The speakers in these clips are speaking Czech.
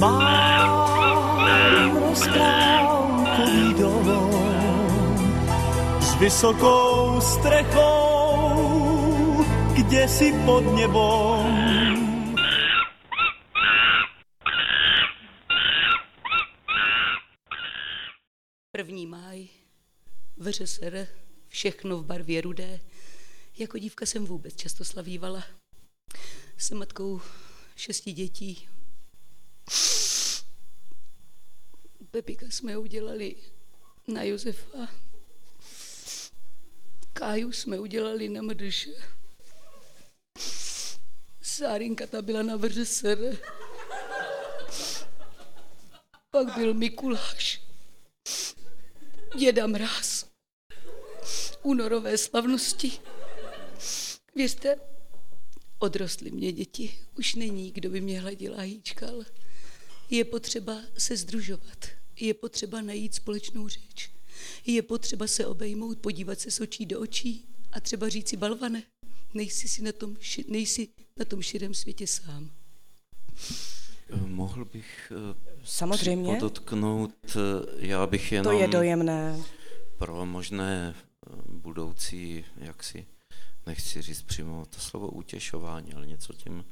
Mám dom s vysokou strechou, kde si pod nebom. První máj, VŘSR, všechno v barvě rudé. Jako dívka jsem vůbec často slavívala. Jsem matkou šesti dětí. Pepika jsme udělali na Josefa. Káju jsme udělali na Mrš. Sárinka ta byla na VŘSR. Pak byl Mikuláš. Děda Mráz. Únorové slavnosti. Věřte, odrostly mě děti. Už není, kdo by mě hladil a hýčkal. Je potřeba se združovat. Je potřeba najít společnou řeč. Je potřeba se obejmout, podívat se s očí do očí a třeba říci balvane, nejsi, si na tom, nejsi na tom širém světě sám. Mohl bych eh, Samozřejmě. podotknout, eh, já bych jenom... To je dojemné. Pro možné eh, budoucí, jaksi, nechci říct přímo to slovo utěšování, ale něco tím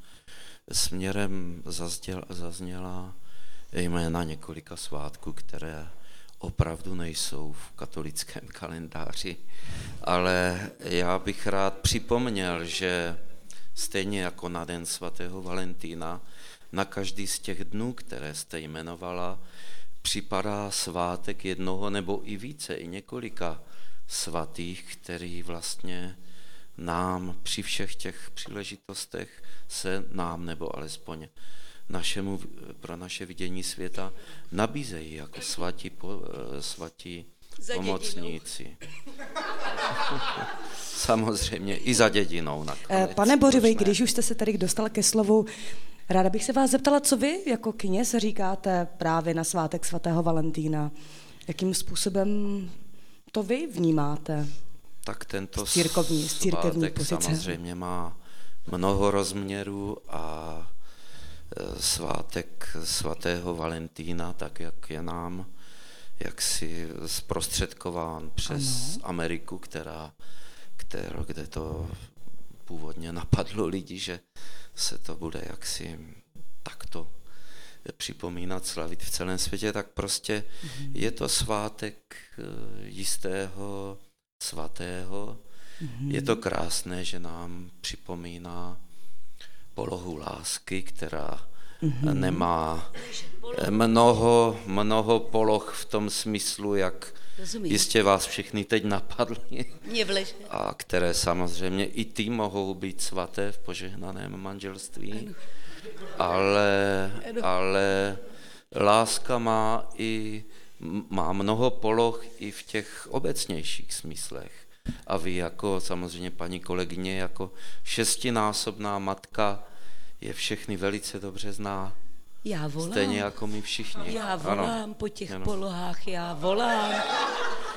směrem zazděl, zazněla jména několika svátků, které opravdu nejsou v katolickém kalendáři, ale já bych rád připomněl, že stejně jako na den svatého Valentína, na každý z těch dnů, které jste jmenovala, připadá svátek jednoho nebo i více, i několika svatých, který vlastně nám při všech těch příležitostech se nám, nebo alespoň našemu, pro naše vidění světa nabízejí jako svatí, po, svatí pomocníci. Samozřejmě i za dědinou nakonec. Eh, pane Bořivej, když už jste se tady dostal ke slovu, ráda bych se vás zeptala, co vy jako kněz říkáte právě na svátek svatého Valentína. Jakým způsobem to vy vnímáte? Tak tento z církovní, z církevní svátek pozice. samozřejmě má mnoho rozměrů a svátek svatého Valentína, tak jak je nám jaksi zprostředkován přes ano. Ameriku, která, která, kde to původně napadlo lidi, že se to bude jaksi takto připomínat, slavit v celém světě, tak prostě mm-hmm. je to svátek e, jistého svatého. Mm-hmm. Je to krásné, že nám připomíná polohu lásky, která mm-hmm. nemá mnoho, mnoho poloh v tom smyslu, jak Rozumím. jistě vás všechny teď napadly. A které samozřejmě i ty mohou být svaté v požehnaném manželství. Ano. Ale, ano. ale láska má i má mnoho poloh i v těch obecnějších smyslech. A vy jako samozřejmě paní kolegyně, jako šestinásobná matka je všechny velice dobře zná. Já volám. Stejně jako my všichni. Já volám ano. po těch ano. polohách, já volám.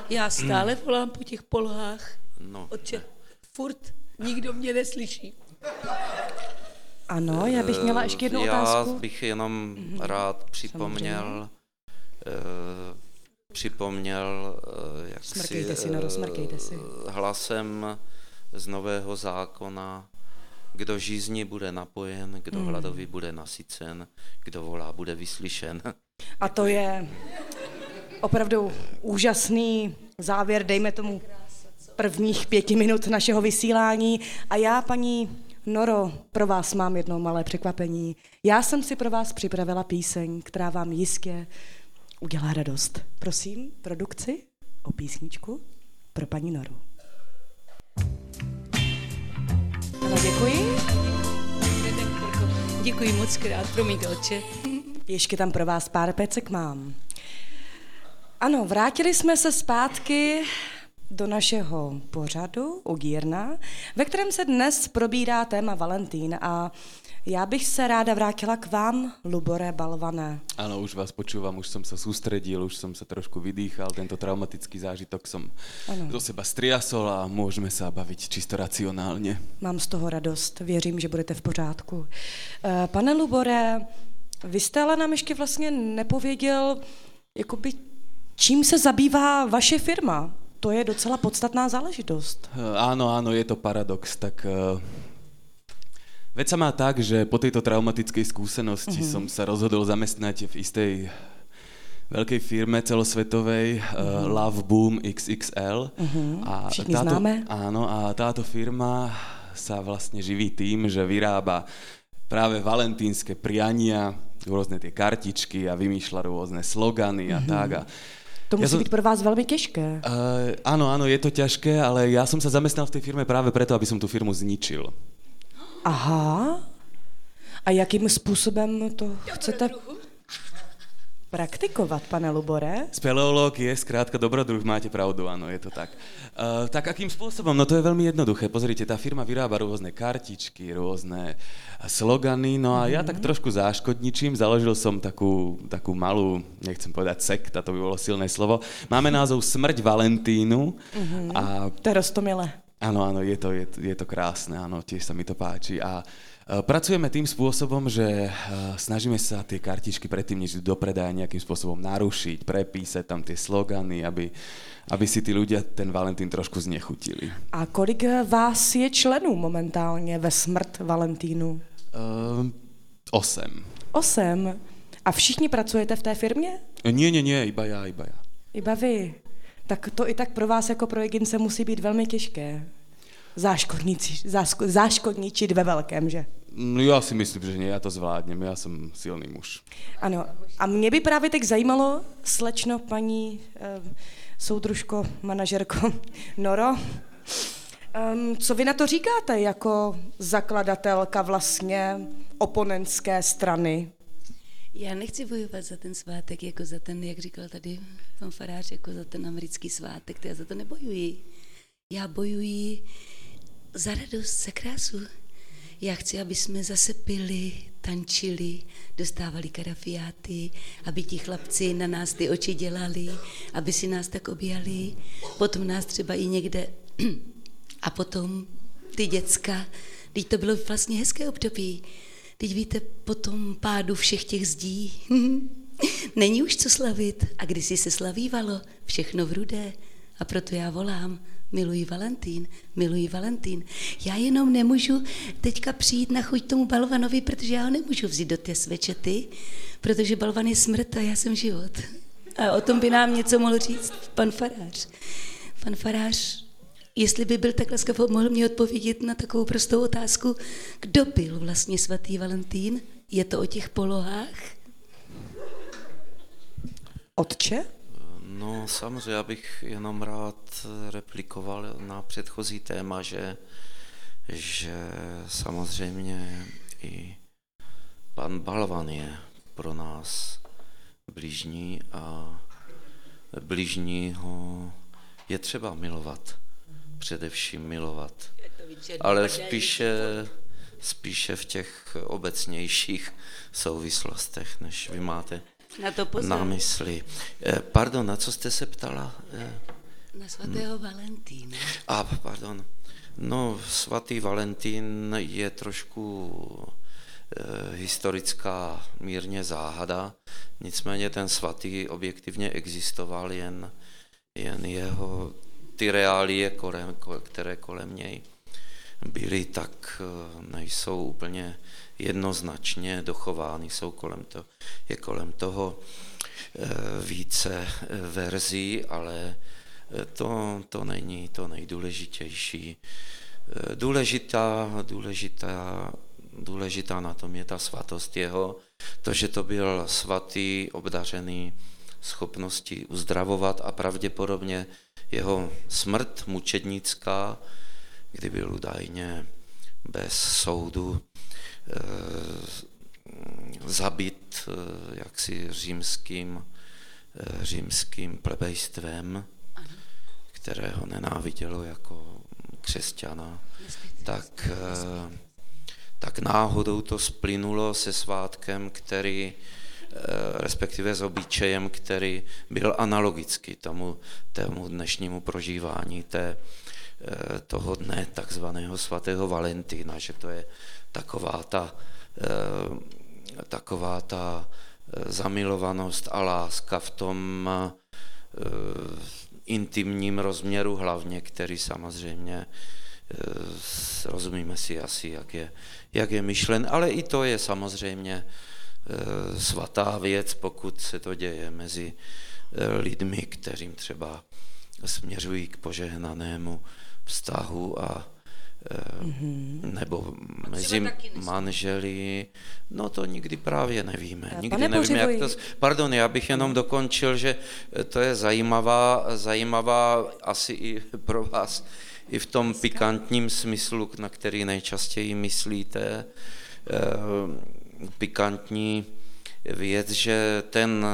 Já stále volám po těch polohách. No. Otče, furt nikdo mě neslyší. Ano, já bych měla ještě jednu já otázku. Já bych jenom mm-hmm. rád připomněl, uh, připomněl uh, jak smrkejte si, no, smrkejte si. hlasem z Nového zákona, kdo žízní bude napojen, kdo mm. hladový bude nasycen, kdo volá bude vyslyšen. A to je opravdu úžasný závěr, dejme tomu prvních pěti minut našeho vysílání. A já, paní Noro, pro vás mám jedno malé překvapení. Já jsem si pro vás připravila píseň, která vám jistě udělá radost. Prosím, produkci o písničku pro paní Noru. Ano, děkuji. Děkuji moc krát, promiňte, oče. Ještě tam pro vás pár pecek mám. Ano, vrátili jsme se zpátky do našeho pořadu u Gírna, ve kterém se dnes probírá téma Valentín a já bych se ráda vrátila k vám, Lubore Balvané. Ano, už vás počúvam, už jsem se soustředil, už jsem se trošku vydýchal, tento traumatický zážitok som ano. do seba striasol a můžeme se bavit čisto racionálně. Mám z toho radost, věřím, že budete v pořádku. Eh, pane Lubore, Vy jste ale nám ještě vlastně nepověděl, jakoby, čím se zabývá vaše firma. To je docela podstatná záležitost. Áno, áno, je to paradox. Tak uh, Veď sa má tak, že po tejto traumatickej skúsenosti uh-huh. som sa rozhodol zamestnať v istej veľkej firme celosvetovej uh-huh. uh, Love Boom XXL. Uh-huh. A Všichni táto, známe. Áno, a táto firma sa vlastne živí tým, že vyrába práve valentínske priania, rôzne tie kartičky a vymýšľa rôzne slogany a uh-huh. tak. A to musí ja som, byť pre vás veľmi ťažké. Uh, áno, áno, je to ťažké, ale ja som sa zamestnal v tej firme práve preto, aby som tú firmu zničil. Aha. A jakým způsobem to chcete praktikovat, pane Lubore? Speleolog je zkrátka dobrodruh, máte pravdu, áno, je to tak. Uh, tak akým spôsobom? No to je veľmi jednoduché. Pozrite, tá firma vyrába rôzne kartičky, rôzne slogany, no a mm-hmm. ja tak trošku záškodničím, založil som takú, takú malú, nechcem povedať sekta, to by bolo silné slovo. Máme názov Smrť Valentínu. Mm-hmm. A... To je roztomilé. Áno, áno, je to, je, je to krásne, áno, tiež sa mi to páči. A uh, pracujeme tým spôsobom, že uh, snažíme sa tie kartičky predtým, než do predaja nejakým spôsobom narušiť, prepísať tam tie slogany, aby, aby si tí ľudia ten Valentín trošku znechutili. A kolik e, vás je členů momentálně ve Smrt Valentínu? Uh, osem. Osem? A všichni pracujete v té firmě? Nie, nie, nie, iba ja, iba ja. Iba vy tak to i tak pro vás jako pro jedince musí být velmi těžké. záškodničit ve velkém, že? No já si myslím, že ne, já to zvládnem, já jsem silný muž. Ano, a mě by právě tak zajímalo, slečno paní eh, soudružko, manažerko Noro, um, co vy na to říkáte jako zakladatelka vlastně oponentské strany já nechci bojovat za ten svátek, jako za ten, jak říkal tady pan farář, jako za ten americký svátek, to já za to nebojuji. Já bojuji za radost, za krásu. Já chci, aby jsme zase pili, tančili, dostávali karafiáty, aby ti chlapci na nás ty oči dělali, aby si nás tak objali, potom nás třeba i někde a potom ty děcka, teď to bylo vlastně hezké období, Teď víte, po tom pádu všech těch zdí není už co slavit. A kdysi se slavívalo všechno v rudé. A proto já volám, miluji Valentín, miluji Valentín. Já jenom nemůžu teďka přijít na chuť tomu balvanovi, protože já ho nemůžu vzít do té svečety, protože balvan je smrt a já jsem život. A o tom by nám něco mohl říct pan farář. Pan farář jestli by byl tak laskav, mohl mě odpovědět na takovou prostou otázku, kdo byl vlastně svatý Valentín? Je to o těch polohách? Otče? No samozřejmě, já bych jenom rád replikoval na předchozí téma, že, že samozřejmě i pan Balvan je pro nás blížní a blížního je třeba milovat především milovat. Ale spíše, spíše v těch obecnějších souvislostech, než vy máte na, to pozor. na mysli. Eh, pardon, na co jste se ptala? Eh, na svatého Valentína. A, pardon. No, svatý Valentín je trošku eh, historická mírně záhada, nicméně ten svatý objektivně existoval, jen, jen jeho ty reálie, které kolem něj byly, tak eh, nejsou úplně jednoznačně dochovány. Jsou kolem to, je kolem toho eh, více eh, verzí, ale to, to není to nejdůležitější. Důležitá, důležitá, důležitá na tom je ta svatost jeho, to, že to byl svatý, obdařený schopnosti uzdravovat a pravděpodobně jeho smrt mučednická, kdy byl údajně bez soudu e, zabit e, jaksi římským, e, římským plebejstvem, které ho nenávidělo jako křesťana, tak, e, tak náhodou to splynulo se svátkem, který respektive s obyčejem, který byl analogický tomu, tomu dnešnímu prožívání té, eh, toho dne takzvaného svatého Valentína, že to je taková ta eh, taková ta zamilovanost a láska v tom intimním rozměru hlavně, který samozřejmě rozumíme si asi, jak je, jak je myšlen, ale i to je samozřejmě svatá věc, pokud se to děje mezi lidmi, kterým třeba směřují k požehnanému vztahu a mm-hmm. nebo mezi manželi, no to nikdy právě nevíme. Nikdy nevíme, jak to... Pardon, já bych jenom dokončil, že to je zajímavá, zajímavá asi i pro vás, i v tom pikantním smyslu, na který nejčastěji myslíte, pikantní věc, že ten,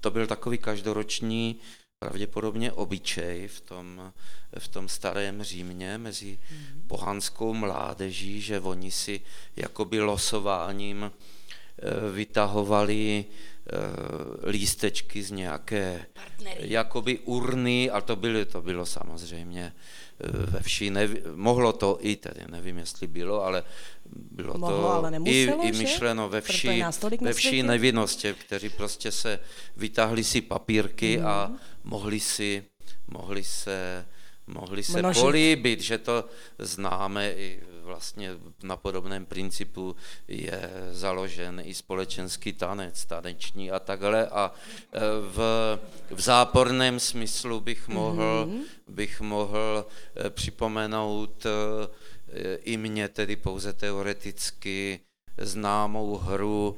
to byl takový každoroční pravděpodobně obyčej v tom, v tom starém Římě mezi mm. pohanskou mládeží, že oni si jakoby losováním eh, vytahovali eh, lístečky z nějaké Partnery. jakoby urny, a to bylo, to bylo samozřejmě eh, ve vší, nevi, mohlo to i, tedy nevím, jestli bylo, ale bylo Mohlo, to ale nemuselo, i, i myšleno ve vší, ve vší nevinnosti, kteří prostě se vytáhli si papírky mm. a mohli si, mohli se, mohli se políbit, že to známe i vlastně na podobném principu je založen i společenský tanec, taneční a takhle a e, v, v záporném smyslu bych mohl, mm-hmm. bych mohl e, připomenout e, i mě tedy pouze teoreticky známou hru,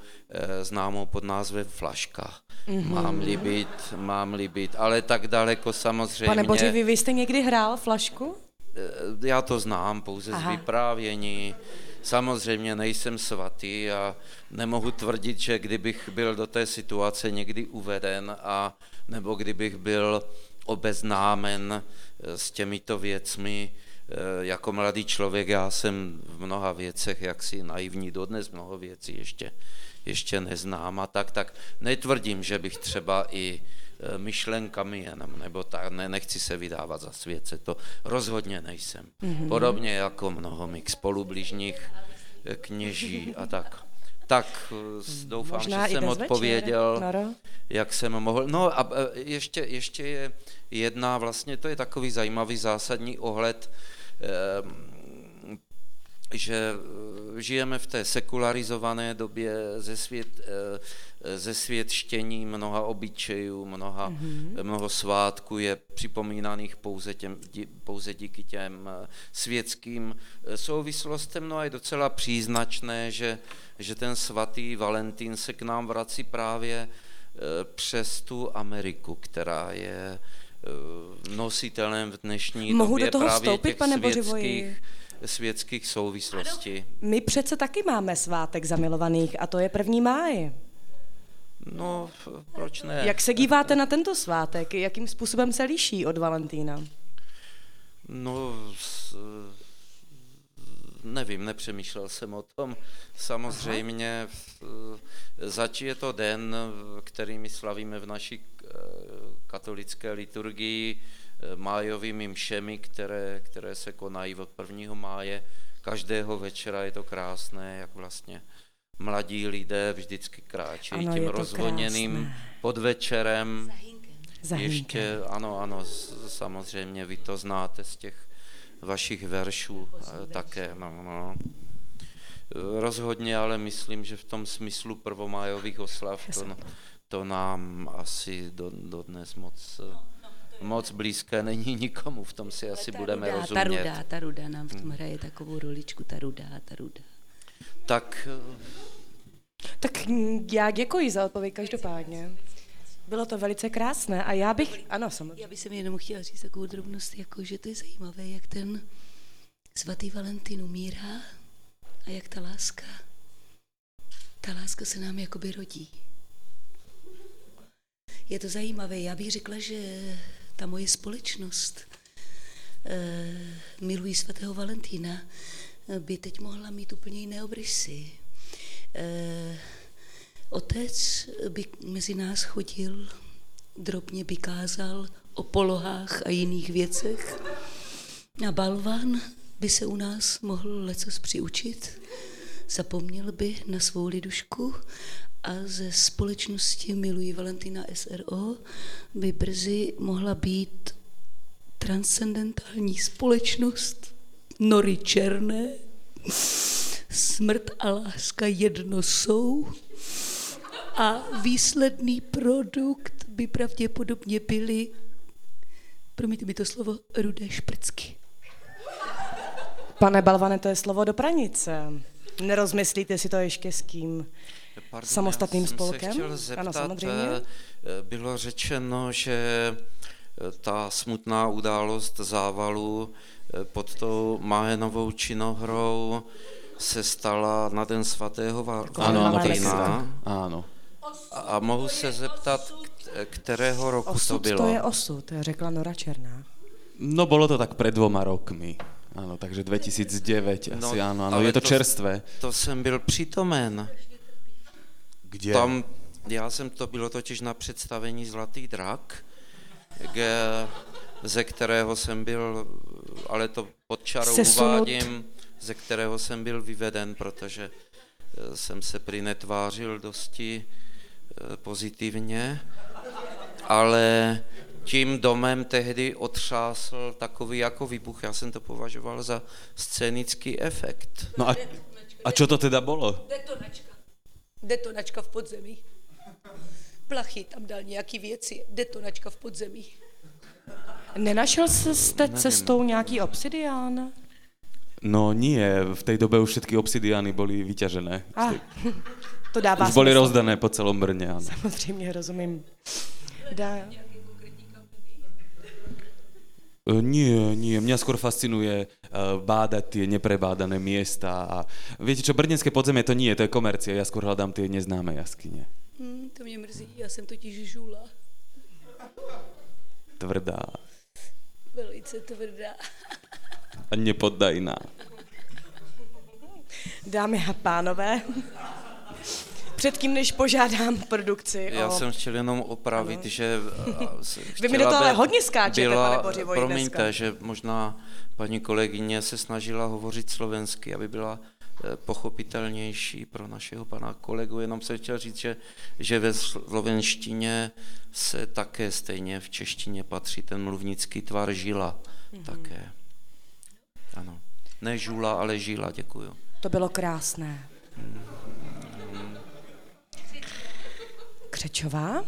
známou pod názvem Flaška. Mm-hmm. Mám-li být, mám-li být, ale tak daleko samozřejmě. Pane Boři, vy, vy jste někdy hrál flašku? Eh, já to znám pouze Aha. z vyprávění. Samozřejmě nejsem svatý a nemohu tvrdit, že kdybych byl do té situace někdy uveden a nebo kdybych byl obeznámen eh, s těmito věcmi, eh, jako mladý člověk já jsem v mnoha věcech jaksi naivní, dodnes mnoho věcí ještě ještě neznám a tak, tak netvrdím, že bych třeba i myšlenkami jenom, nebo tak, ne, nechci se vydávat za světce, to rozhodně nejsem. Mm-hmm. Podobně jako mnoho mých spolubližních e, kněží a tak. Tak e, doufám, Možná že jsem odpověděl, večer, jak jsem mohl. No a ještě, ještě je jedna, vlastně to je takový zajímavý zásadní ohled, že eh, žijeme v té sekularizované době ze, svět, eh, ze světštění mnoha obyčejů, mnoha, mm-hmm. mnoho svátků je připomínaných pouze, těm, pouze díky těm eh, světským souvislostem. No a je docela příznačné, že, že ten svatý Valentín se k nám vrací právě přes tu Ameriku, která je nositelem v dnešní Mohu době do toho právě vstoupit, těch pane světských, Bořivoji? Světských souvislostí. My přece taky máme svátek zamilovaných a to je první máj. No, proč ne? Jak se díváte na tento svátek? Jakým způsobem se liší od Valentína? No, nevím, nepřemýšlel jsem o tom. Samozřejmě zač je to den, který my slavíme v naší eh, katolické liturgii, májovými mšemi, které, které se konají od 1. máje. Každého večera je to krásné, jak vlastně mladí lidé vždycky kráčí ano, tím rozvoněným krásné. podvečerem. Zahínkem. Ještě, ano, ano, samozřejmě vy to znáte z těch vašich veršů eh, také. No, no. Rozhodně, ale myslím, že v tom smyslu prvomájových oslav to, to nám asi do, do dnes moc eh, moc blízké není nikomu, v tom si asi ta budeme ruda, rozumět. Ta ruda, ta ruda nám v tom hmm. hraje takovou roličku, ta ruda, ta ruda. Tak... Tak já děkuji za odpověď každopádně. Bylo to velice krásné a já bych, ano, samozřejmě. Já bych se jenom chtěla říct takovou drobnost, jako že to je zajímavé, jak ten svatý Valentín umírá a jak ta láska, ta láska se nám jakoby rodí. Je to zajímavé. Já bych řekla, že ta moje společnost eh, milují svatého Valentína eh, by teď mohla mít úplně jiné obrysy. Eh, otec by mezi nás chodil, drobně by kázal o polohách a jiných věcech a balvan by se u nás mohl lecos přiučit zapomněl by na svou lidušku a ze společnosti Milují Valentína SRO by brzy mohla být transcendentální společnost Nory Černé, smrt a láska jedno jsou a výsledný produkt by pravděpodobně byly, promiňte mi to slovo, rudé šprcky. Pane Balvane, to je slovo do pranice. Nerozmyslíte si to ještě s kým? Pardon, samostatným já jsem spolkem? Se chtěl zeptat, Ano, samozřejmě. eh, Bylo řečeno, že eh, ta smutná událost závalu eh, pod tou Mahenovou činohrou se stala na den svatého áno, presne Valentína. tak. Áno. A, a mohu se zeptat, kterého roku to Osud bylo? to je osud, řekla Nora Černá. No bolo to tak pred dvoma rokmi. Áno, takže 2009 asi áno, áno. ale Je to čerstvé. To jsem byl přítomen. Kde? Tam, já jsem to, bylo totiž na představení Zlatý drak, kde, ze kterého jsem byl, ale to pod čarou Sesunut. uvádím, ze kterého jsem byl vyveden, protože eh, jsem se prý netvářil dosti eh, pozitivně, ale tím domem tehdy otřásl takový jako výbuch, já jsem to považoval za scénický efekt. No a, a čo to teda bolo? Detonačka. Detonačka v podzemí. Plachy tam dal nějaký věci. Detonačka v podzemí. Nenašel jste cestou nějaký obsidián? No nie, v tej dobe už všetky obsidiány boli vyťažené. A, to dává Už smysl. rozdané po celom Brne, áno. Samozřejmě rozumím. Dá... E, Nie, nie, mňa skôr fascinuje uh, bádať tie neprebádané miesta a viete čo, brněnské podzemie to nie, to je komercie, ja skôr hľadám tie neznáme jaskyne. Hmm, to mě mrzí, já jsem totiž žula. Tvrdá Velice tvrdá. a nepoddajná. Dámy a pánové, předtím, než požádám produkci Já o... jsem chtěl jenom opravit, ano. že... s- Vy mi do toho ale hodně skáčete, byla, pane Bořivoji, Promiňte, dneska. že možná paní kolegyně se snažila hovořit slovensky, aby byla eh, pochopitelnější pro našeho pana kolegu. Jenom jsem chtěl říct, že, že ve slovenštině se také stejně v češtině patří ten mluvnický tvar žila. Mhm. Mm-hmm. Také. Ano. Ne žula, ale žila, děkuju. To bylo krásné. Křečová,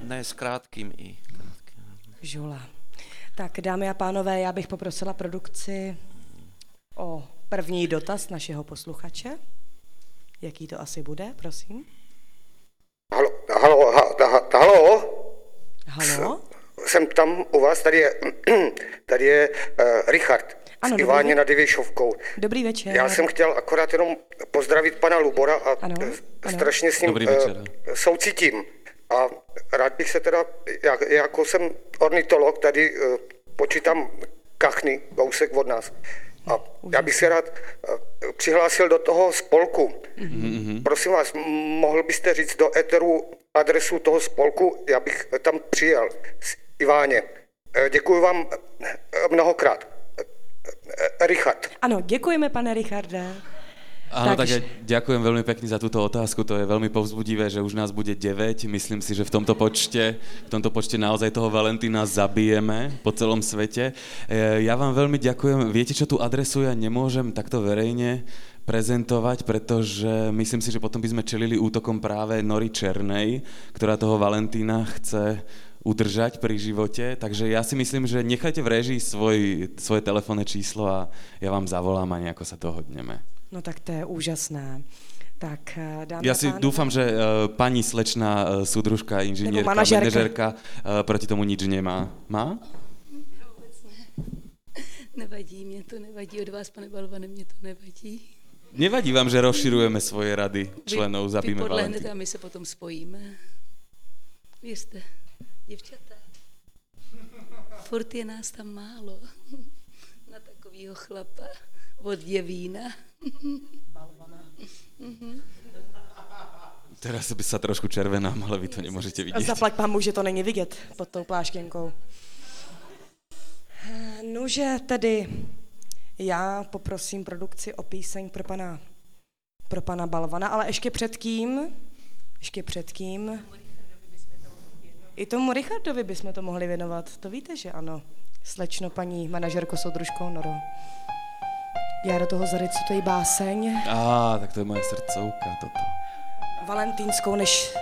Ne, s krátkým i. Krátkým. žula. Tak, dámy a pánové, já bych poprosila produkci o první dotaz našeho posluchače. Jaký to asi bude, prosím? Halo, halo, ha, ha, halo, Halo? jsem tam u vás, tady je, tady je uh, Richard Ano, Iváně nad Divěšovkou. Dobrý večer. Já jsem chtěl akorát jenom pozdravit pana Lubora a Ano, eh, ano. strašně s ním Dobrý eh, večer. soucítím. A rád bych se teda, jak, jako jsem ornitolog, tady eh, počítám kachny, kousek od nás. A já bych se rád přihlásil do toho spolku. Mhm. Prosím vás, mohl byste říct do Eteru adresu toho spolku, já bych tam přijel s Iváně. Děkuji vám mnohokrát. Richard. Ano, děkujeme, pane Richarde. Áno, Takže- tak ja ďakujem veľmi pekne za túto otázku, to je veľmi povzbudivé, že už nás bude 9, myslím si, že v tomto počte, v tomto počte naozaj toho Valentína zabijeme po celom svete. E, Ja vám veľmi ďakujem, viete čo tú adresu ja nemôžem takto verejne prezentovať, pretože myslím si, že potom by sme čelili útokom práve Nory Černej, ktorá toho Valentína chce udržať pri živote, takže ja si myslím, že nechajte v režii svoj, svoje telefónne číslo a ja vám zavolám a nejako sa dohodneme. No tak to je úžasné. Tak, eh, dámy Ja a si pánové, dúfam, že uh, pani slečná uh, súdružka, inžinierka, Nebo manažérka. manažerka uh, proti tomu nič nemá. Má? Nevadí, mě to nevadí od vás, pane Balvane, mě to nevadí. Nevadí vám, že rozširujeme svoje rady členov vy Zabíme podlehnete Valentína? a my se potom spojíme. Věřte, děvčata, furt je nás tam málo na takovýho chlapa od Jevína. Teraz by sa trošku červenám, ale vy to nemôžete vidieť. Zaplať pámu, že to není vidět pod tou pláštěnkou. Nože tedy já poprosím produkci o píseň pro pana pro pana Balvana, ale ještě předtím, ještě předtím, i tomu Richardovi bychom to mohli věnovat. To víte, že ano. Slečno paní manažerko soudružko Noro. Já do toho zarecituji báseň. Á, tak to je moje srdcovka, toto. Valentínskou, než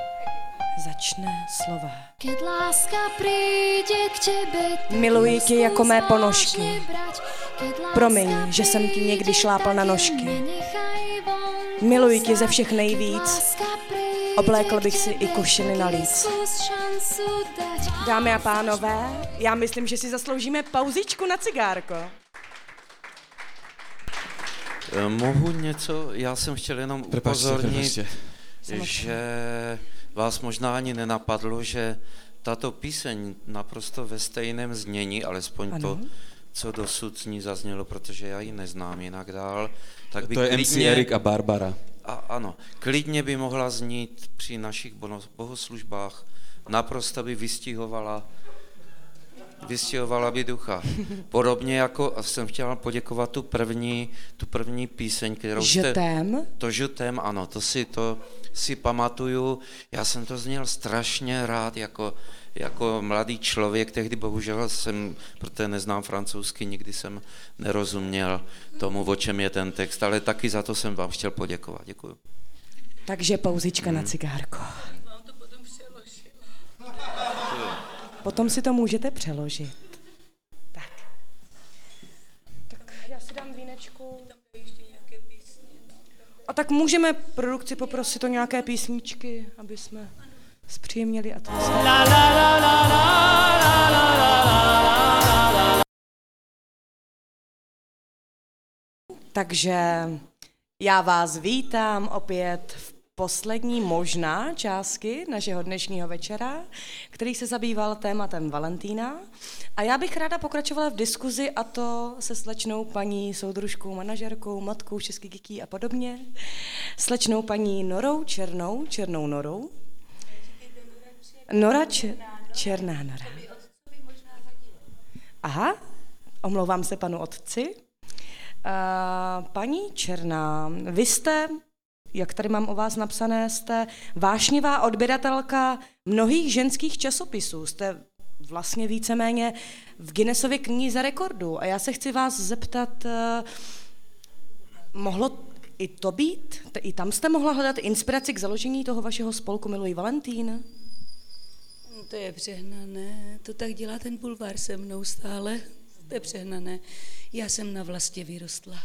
začne slova. Keď láska príde k tebe, Miluji tě jako mé ponožky. Promiň, že jsem ti někdy tak na nožky. Miluji tě ze všech Keď nejvíc. Oblékl bych si i tak na líc. Dámy a pánové, já myslím, že si zasloužíme pauzičku na cigárko. Eh, Mohu něco, já jsem chtěl jenom upozornit, prepačte. že vás možná ani nenapadlo, že tato píseň naprosto ve stejném znění, alespoň Ano. to, co dosud z ní zaznělo, protože já ji neznám jinak dál, tak by To je MC klidně, Erik a Barbara. A, ano, klidně by mohla znít při našich bohoslužbách, naprosto by vystihovala vystihovala by ducha. Podobně jako a jsem chtěl poděkovat tu první, tu první píseň, kterou jste... Žetém. To žutem, ano, to si, to si pamatuju. Já jsem to zněl strašně rád jako, jako mladý člověk, tehdy bohužel jsem, protože neznám francouzsky, nikdy jsem nerozuměl tomu, o čem je ten text, ale taky za to jsem vám chtěl poděkovat. Děkuji. Takže pauzička na cigárko. Potom si to můžete přeložit. Tak. Tak já si dám vínečku. A tak můžeme produkci poprosit o nějaké písničky, aby jsme zpříjemnili atmosféru. Takže já vás vítám opět v poslední možná částky našeho dnešního večera, který se zabýval tématem Valentína. A já bych ráda pokračovala v diskuzi a to se slečnou paní soudružkou, manažerkou, matkou Český kiký a podobně. Slečnou paní Norou Černou, Černou Norou. Nora Černá Nora. Aha, omlouvám se panu otci. Uh, paní Černá, vy jste, jak tady mám o vás napsané, jste vášnivá odběratelka mnohých ženských časopisů. Jste vlastně víceméně v Guinnessově knize rekordů. A já se chci vás zeptat, uh, mohlo i to být? I tam jste mohla hledat inspiraci k založení toho vašeho spolku Miluji Valentín? To je přehnané, to tak dělá ten bulvár se mnou stále. To je přehnané. Já jsem na vlastě vyrostla.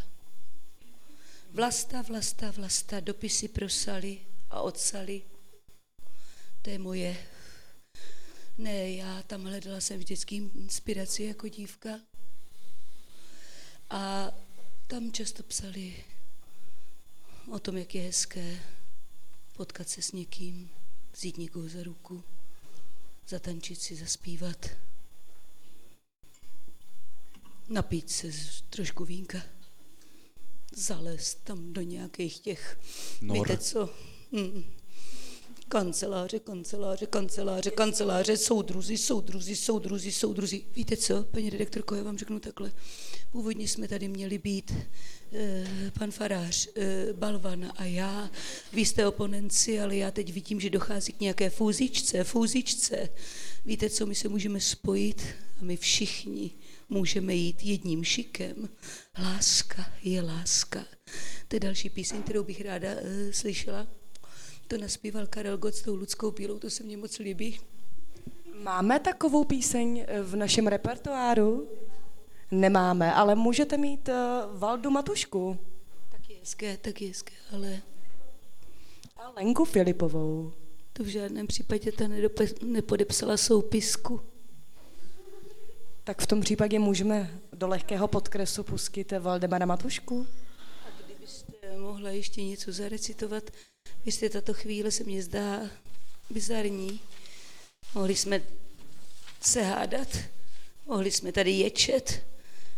Vlasta, vlasta, vlasta, dopisy prosali a odsali. To je moje. Ne, já tam hledala jsem vždycky inspiraci jako dívka. A tam často psali o tom, jak je hezké potkat se s někým, vzít někoho za ruku, zatančit si, zaspívat, napít se trošku vínka, zalézt tam do nějakých těch, Nor. víte co, mm, kanceláře, kanceláře, kanceláře, kanceláře, soudruzi, soudruzi, soudruzi, soudruzi. Víte co, paní redaktorko, já vám řeknu takhle. Původně jsme tady měli být eh, pan farář, eh, Balvan a já. Vy jste oponenci, ale já teď vidím, že dochází k nějaké fúzičce, fúzičce. Víte co, my se můžeme spojit a my všichni můžeme jít jedním šikem. Láska je láska. To je další píseň, kterou bych ráda uh, slyšela. To naspíval Karel Gott s tou Ludskou bílou, to se mně moc líbí. Máme takovou píseň eh, v našem repertoáru? Nemáme, ale můžete mít uh, Valdu Matušku Tak je hezké, tak je hezké, ale a Lenku Filipovou. to v žádném případě ta nedope- nepodepsala soupisku. Tak v tom případě můžeme do lehkého podkresu pustit Valdemara Matušku. A kdybyste mohla ještě něco zarecitovat, jste tato chvíle se mně zdá bizarní. Mohli jsme se hádat, mohli jsme tady ječet,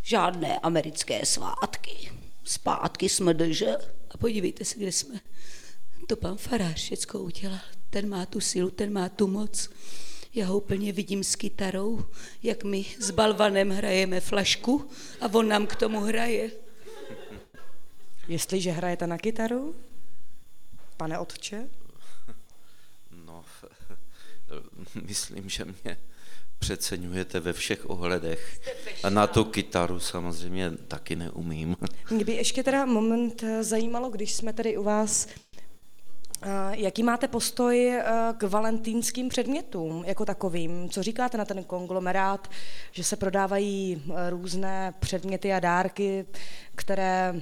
žádné americké svátky, zpátky jsme drže a podívejte se, kde jsme. To pan Farář všecko udělal, ten má tu silu, ten má tu moc. Já ho úplně vidím s kytarou, jak my s balvanem hrajeme flašku a on nám k tomu hraje. Jestliže hrajete na kytaru, pane otče? No, myslím, že mě přeceňujete ve všech ohledech. A na tu kytaru samozřejmě taky neumím. Mě by ještě teda moment eh, zajímalo, když jsme tady u vás, eh, jaký máte postoj eh, k valentýnským předmětům jako takovým? Co říkáte na ten konglomerát, že se prodávají různé předměty a dárky, které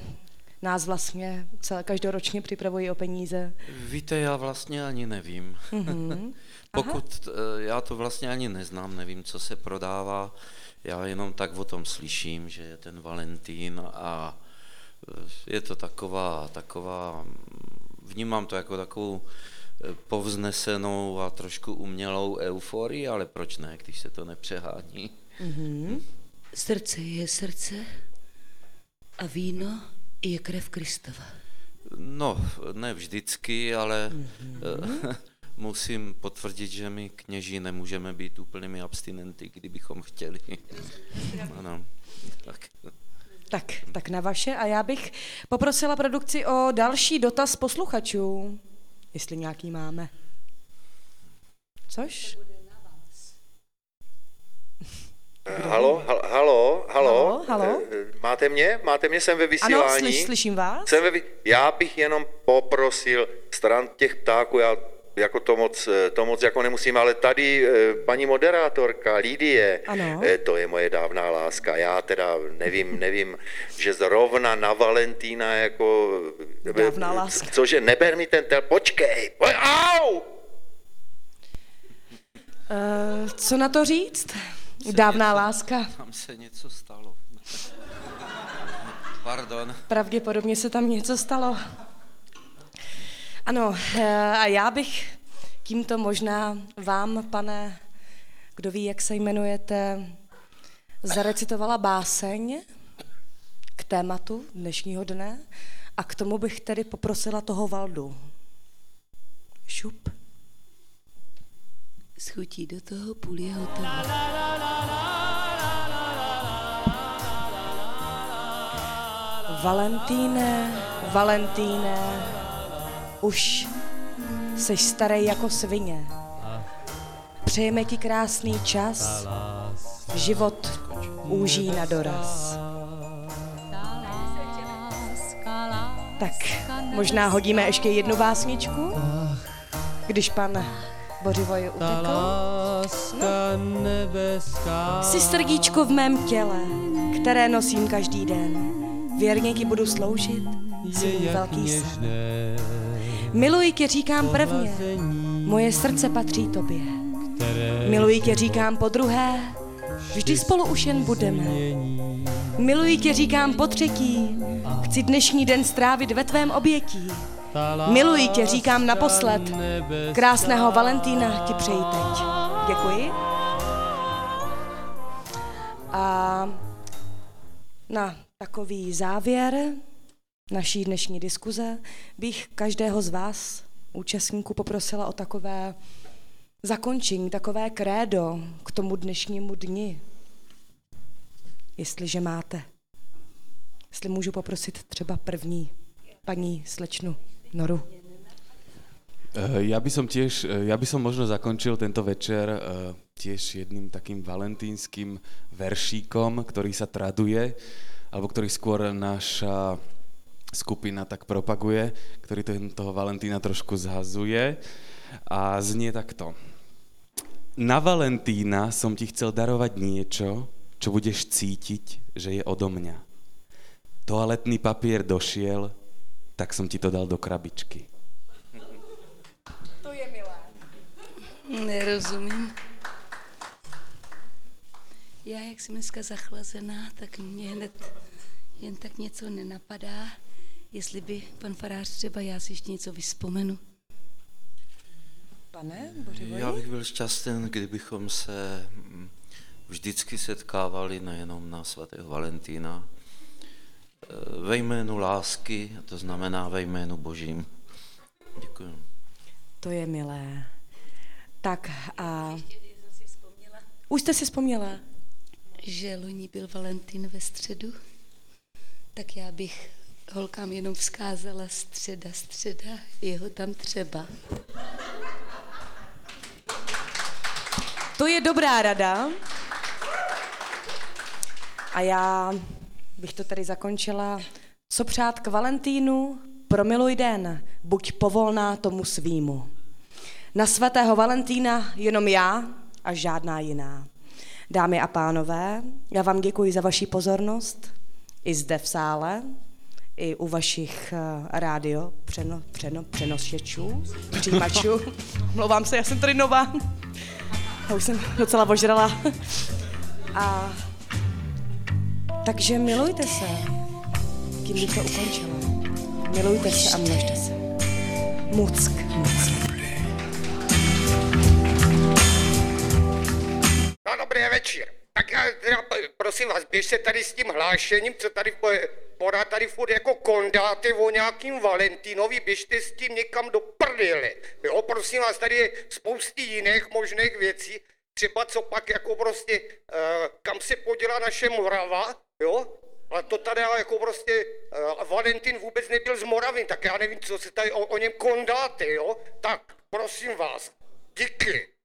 nás vlastně celé, každoročně připravují o peníze? Víte, já vlastně ani nevím. Mm-hmm. Pokud Aha. já to vlastně ani neznám, nevím, co se prodává, já jenom tak o tom slyším, že je ten Valentín a je to taková, taková, vnímám to jako takovou povznesenou a trošku umělou euforii, ale proč ne, když se to nepřehání. Mm-hmm. Srdce je srdce a víno je krev Kristova. No, ne vždycky, ale mm-hmm. musím potvrdit, že my kněží nemůžeme být úplnými abstinenty, kdybychom chtěli. ano, tak. Tak, tak na vaše. A já bych poprosila produkci o další dotaz posluchačů, jestli nějaký máme. Což? Halo, halo, halo, halo, halo. Máte mě? Máte mě? Jsem ve vysílání? Ano, slyš, slyším vás. Jsem ve, já bych jenom poprosil stran těch ptáků, já jako to moc, to moc jako nemusím, ale tady eh, paní moderátorka Lidie, ano. Eh, to je moje dávná láska. Já teda nevím, nevím, že zrovna na Valentína jako... Eh, dávná láska. Cože, neber mi ten tel, počkej, au! Uh, co na to říct? Dávná něco, láska. Tam se něco stalo. Pardon. Pravděpodobně se tam něco stalo. Ano, eh, a já bych tímto možná vám, pane, kdo ví, jak se jmenujete, zarecitovala báseň k tématu dnešního dne a k tomu bych tedy poprosila toho Valdu. Šup. Schutí do toho půl je hotovo. Valentíne, Valentíne, už jsi starý jako svině. Přejeme ti krásný čas, život úží na doraz. Tak možná hodíme ještě jednu básničku, když pan Bořivoj utekl. Jsi srdíčko v mém těle, které nosím každý den. Věrně ti budu sloužit, svůj velký sen. Miluji tě, říkám prvně, moje srdce patří tobě. Miluji tě, říkám po druhé, vždy spolu už jen budeme. Miluji tě, říkám po třetí, chci dnešní den strávit ve tvém obětí. Miluji tě, říkám naposled, krásného Valentína ti přeji teď. Děkuji. A na takový závěr naší dnešní diskuze bych každého z vás, účastníků, poprosila o takové zakončení, takové krédo k tomu dnešnímu dni. Jestliže máte. Jestli můžu poprosit třeba první paní slečnu Noru. Eh, ja by som tiež, eh, ja by som možno zakončil tento večer eh, tiež jedným takým valentínským veršíkom, ktorý sa traduje, alebo ktorý skôr naša skupina tak propaguje, ktorý to, toho Valentína trošku zhazuje a znie takto. Na Valentína som ti chcel darovať niečo, čo budeš cítiť, že je odo mňa. Toaletný papier došiel, tak som ti to dal do krabičky. To je milé. Nerozumím. Já, jak jsem dneska zachlazená, tak mě hned jen tak něco nenapadá. Jestli by pan farář třeba já si ještě něco vyspomenu. Pane Bořivoji? Já bych byl šťastný, kdybychom se mm, vždycky setkávali nejenom na svatého Valentína, ve jménu lásky, to znamená ve jménu Božím. Děkuji. To je milé. Tak a... Už jste si vzpomněla? Že loni byl Valentín ve středu, tak já bych holkám jenom vzkázala středa, středa, jeho tam třeba. To je dobrá rada. A já bych to tady zakončila. Co přát k Valentínu, promiluj den, buď povolná tomu svýmu. Na svatého Valentína jenom já a žádná jiná. Dámy a pánové, já vám děkuji za vaši pozornost i zde v sále, i u vašich uh, rádio přeno, přeno, přenošečů, přijímačů. Mluvám se, já jsem tady nová. Já už jsem docela ožrala. A takže milujte se. Tím bych to ukončila. Milujte se a množte se. Muck, muck. No dobrý večer. Tak já teda, prosím vás, běžte tady s tím hlášením, co tady po- podá tady furt jako kondáty o nějakým Valentínovi, běžte s tím někam do prdele. Jo, prosím vás, tady je spousty jiných možných věcí, třeba co pak jako prostě, uh, kam se poděla naše Morava, jo, ale to tady jako prostě uh, Valentín vůbec nebyl z Moravy, tak já nevím, co se tady o, o něm kondáte, jo, tak prosím vás, díky.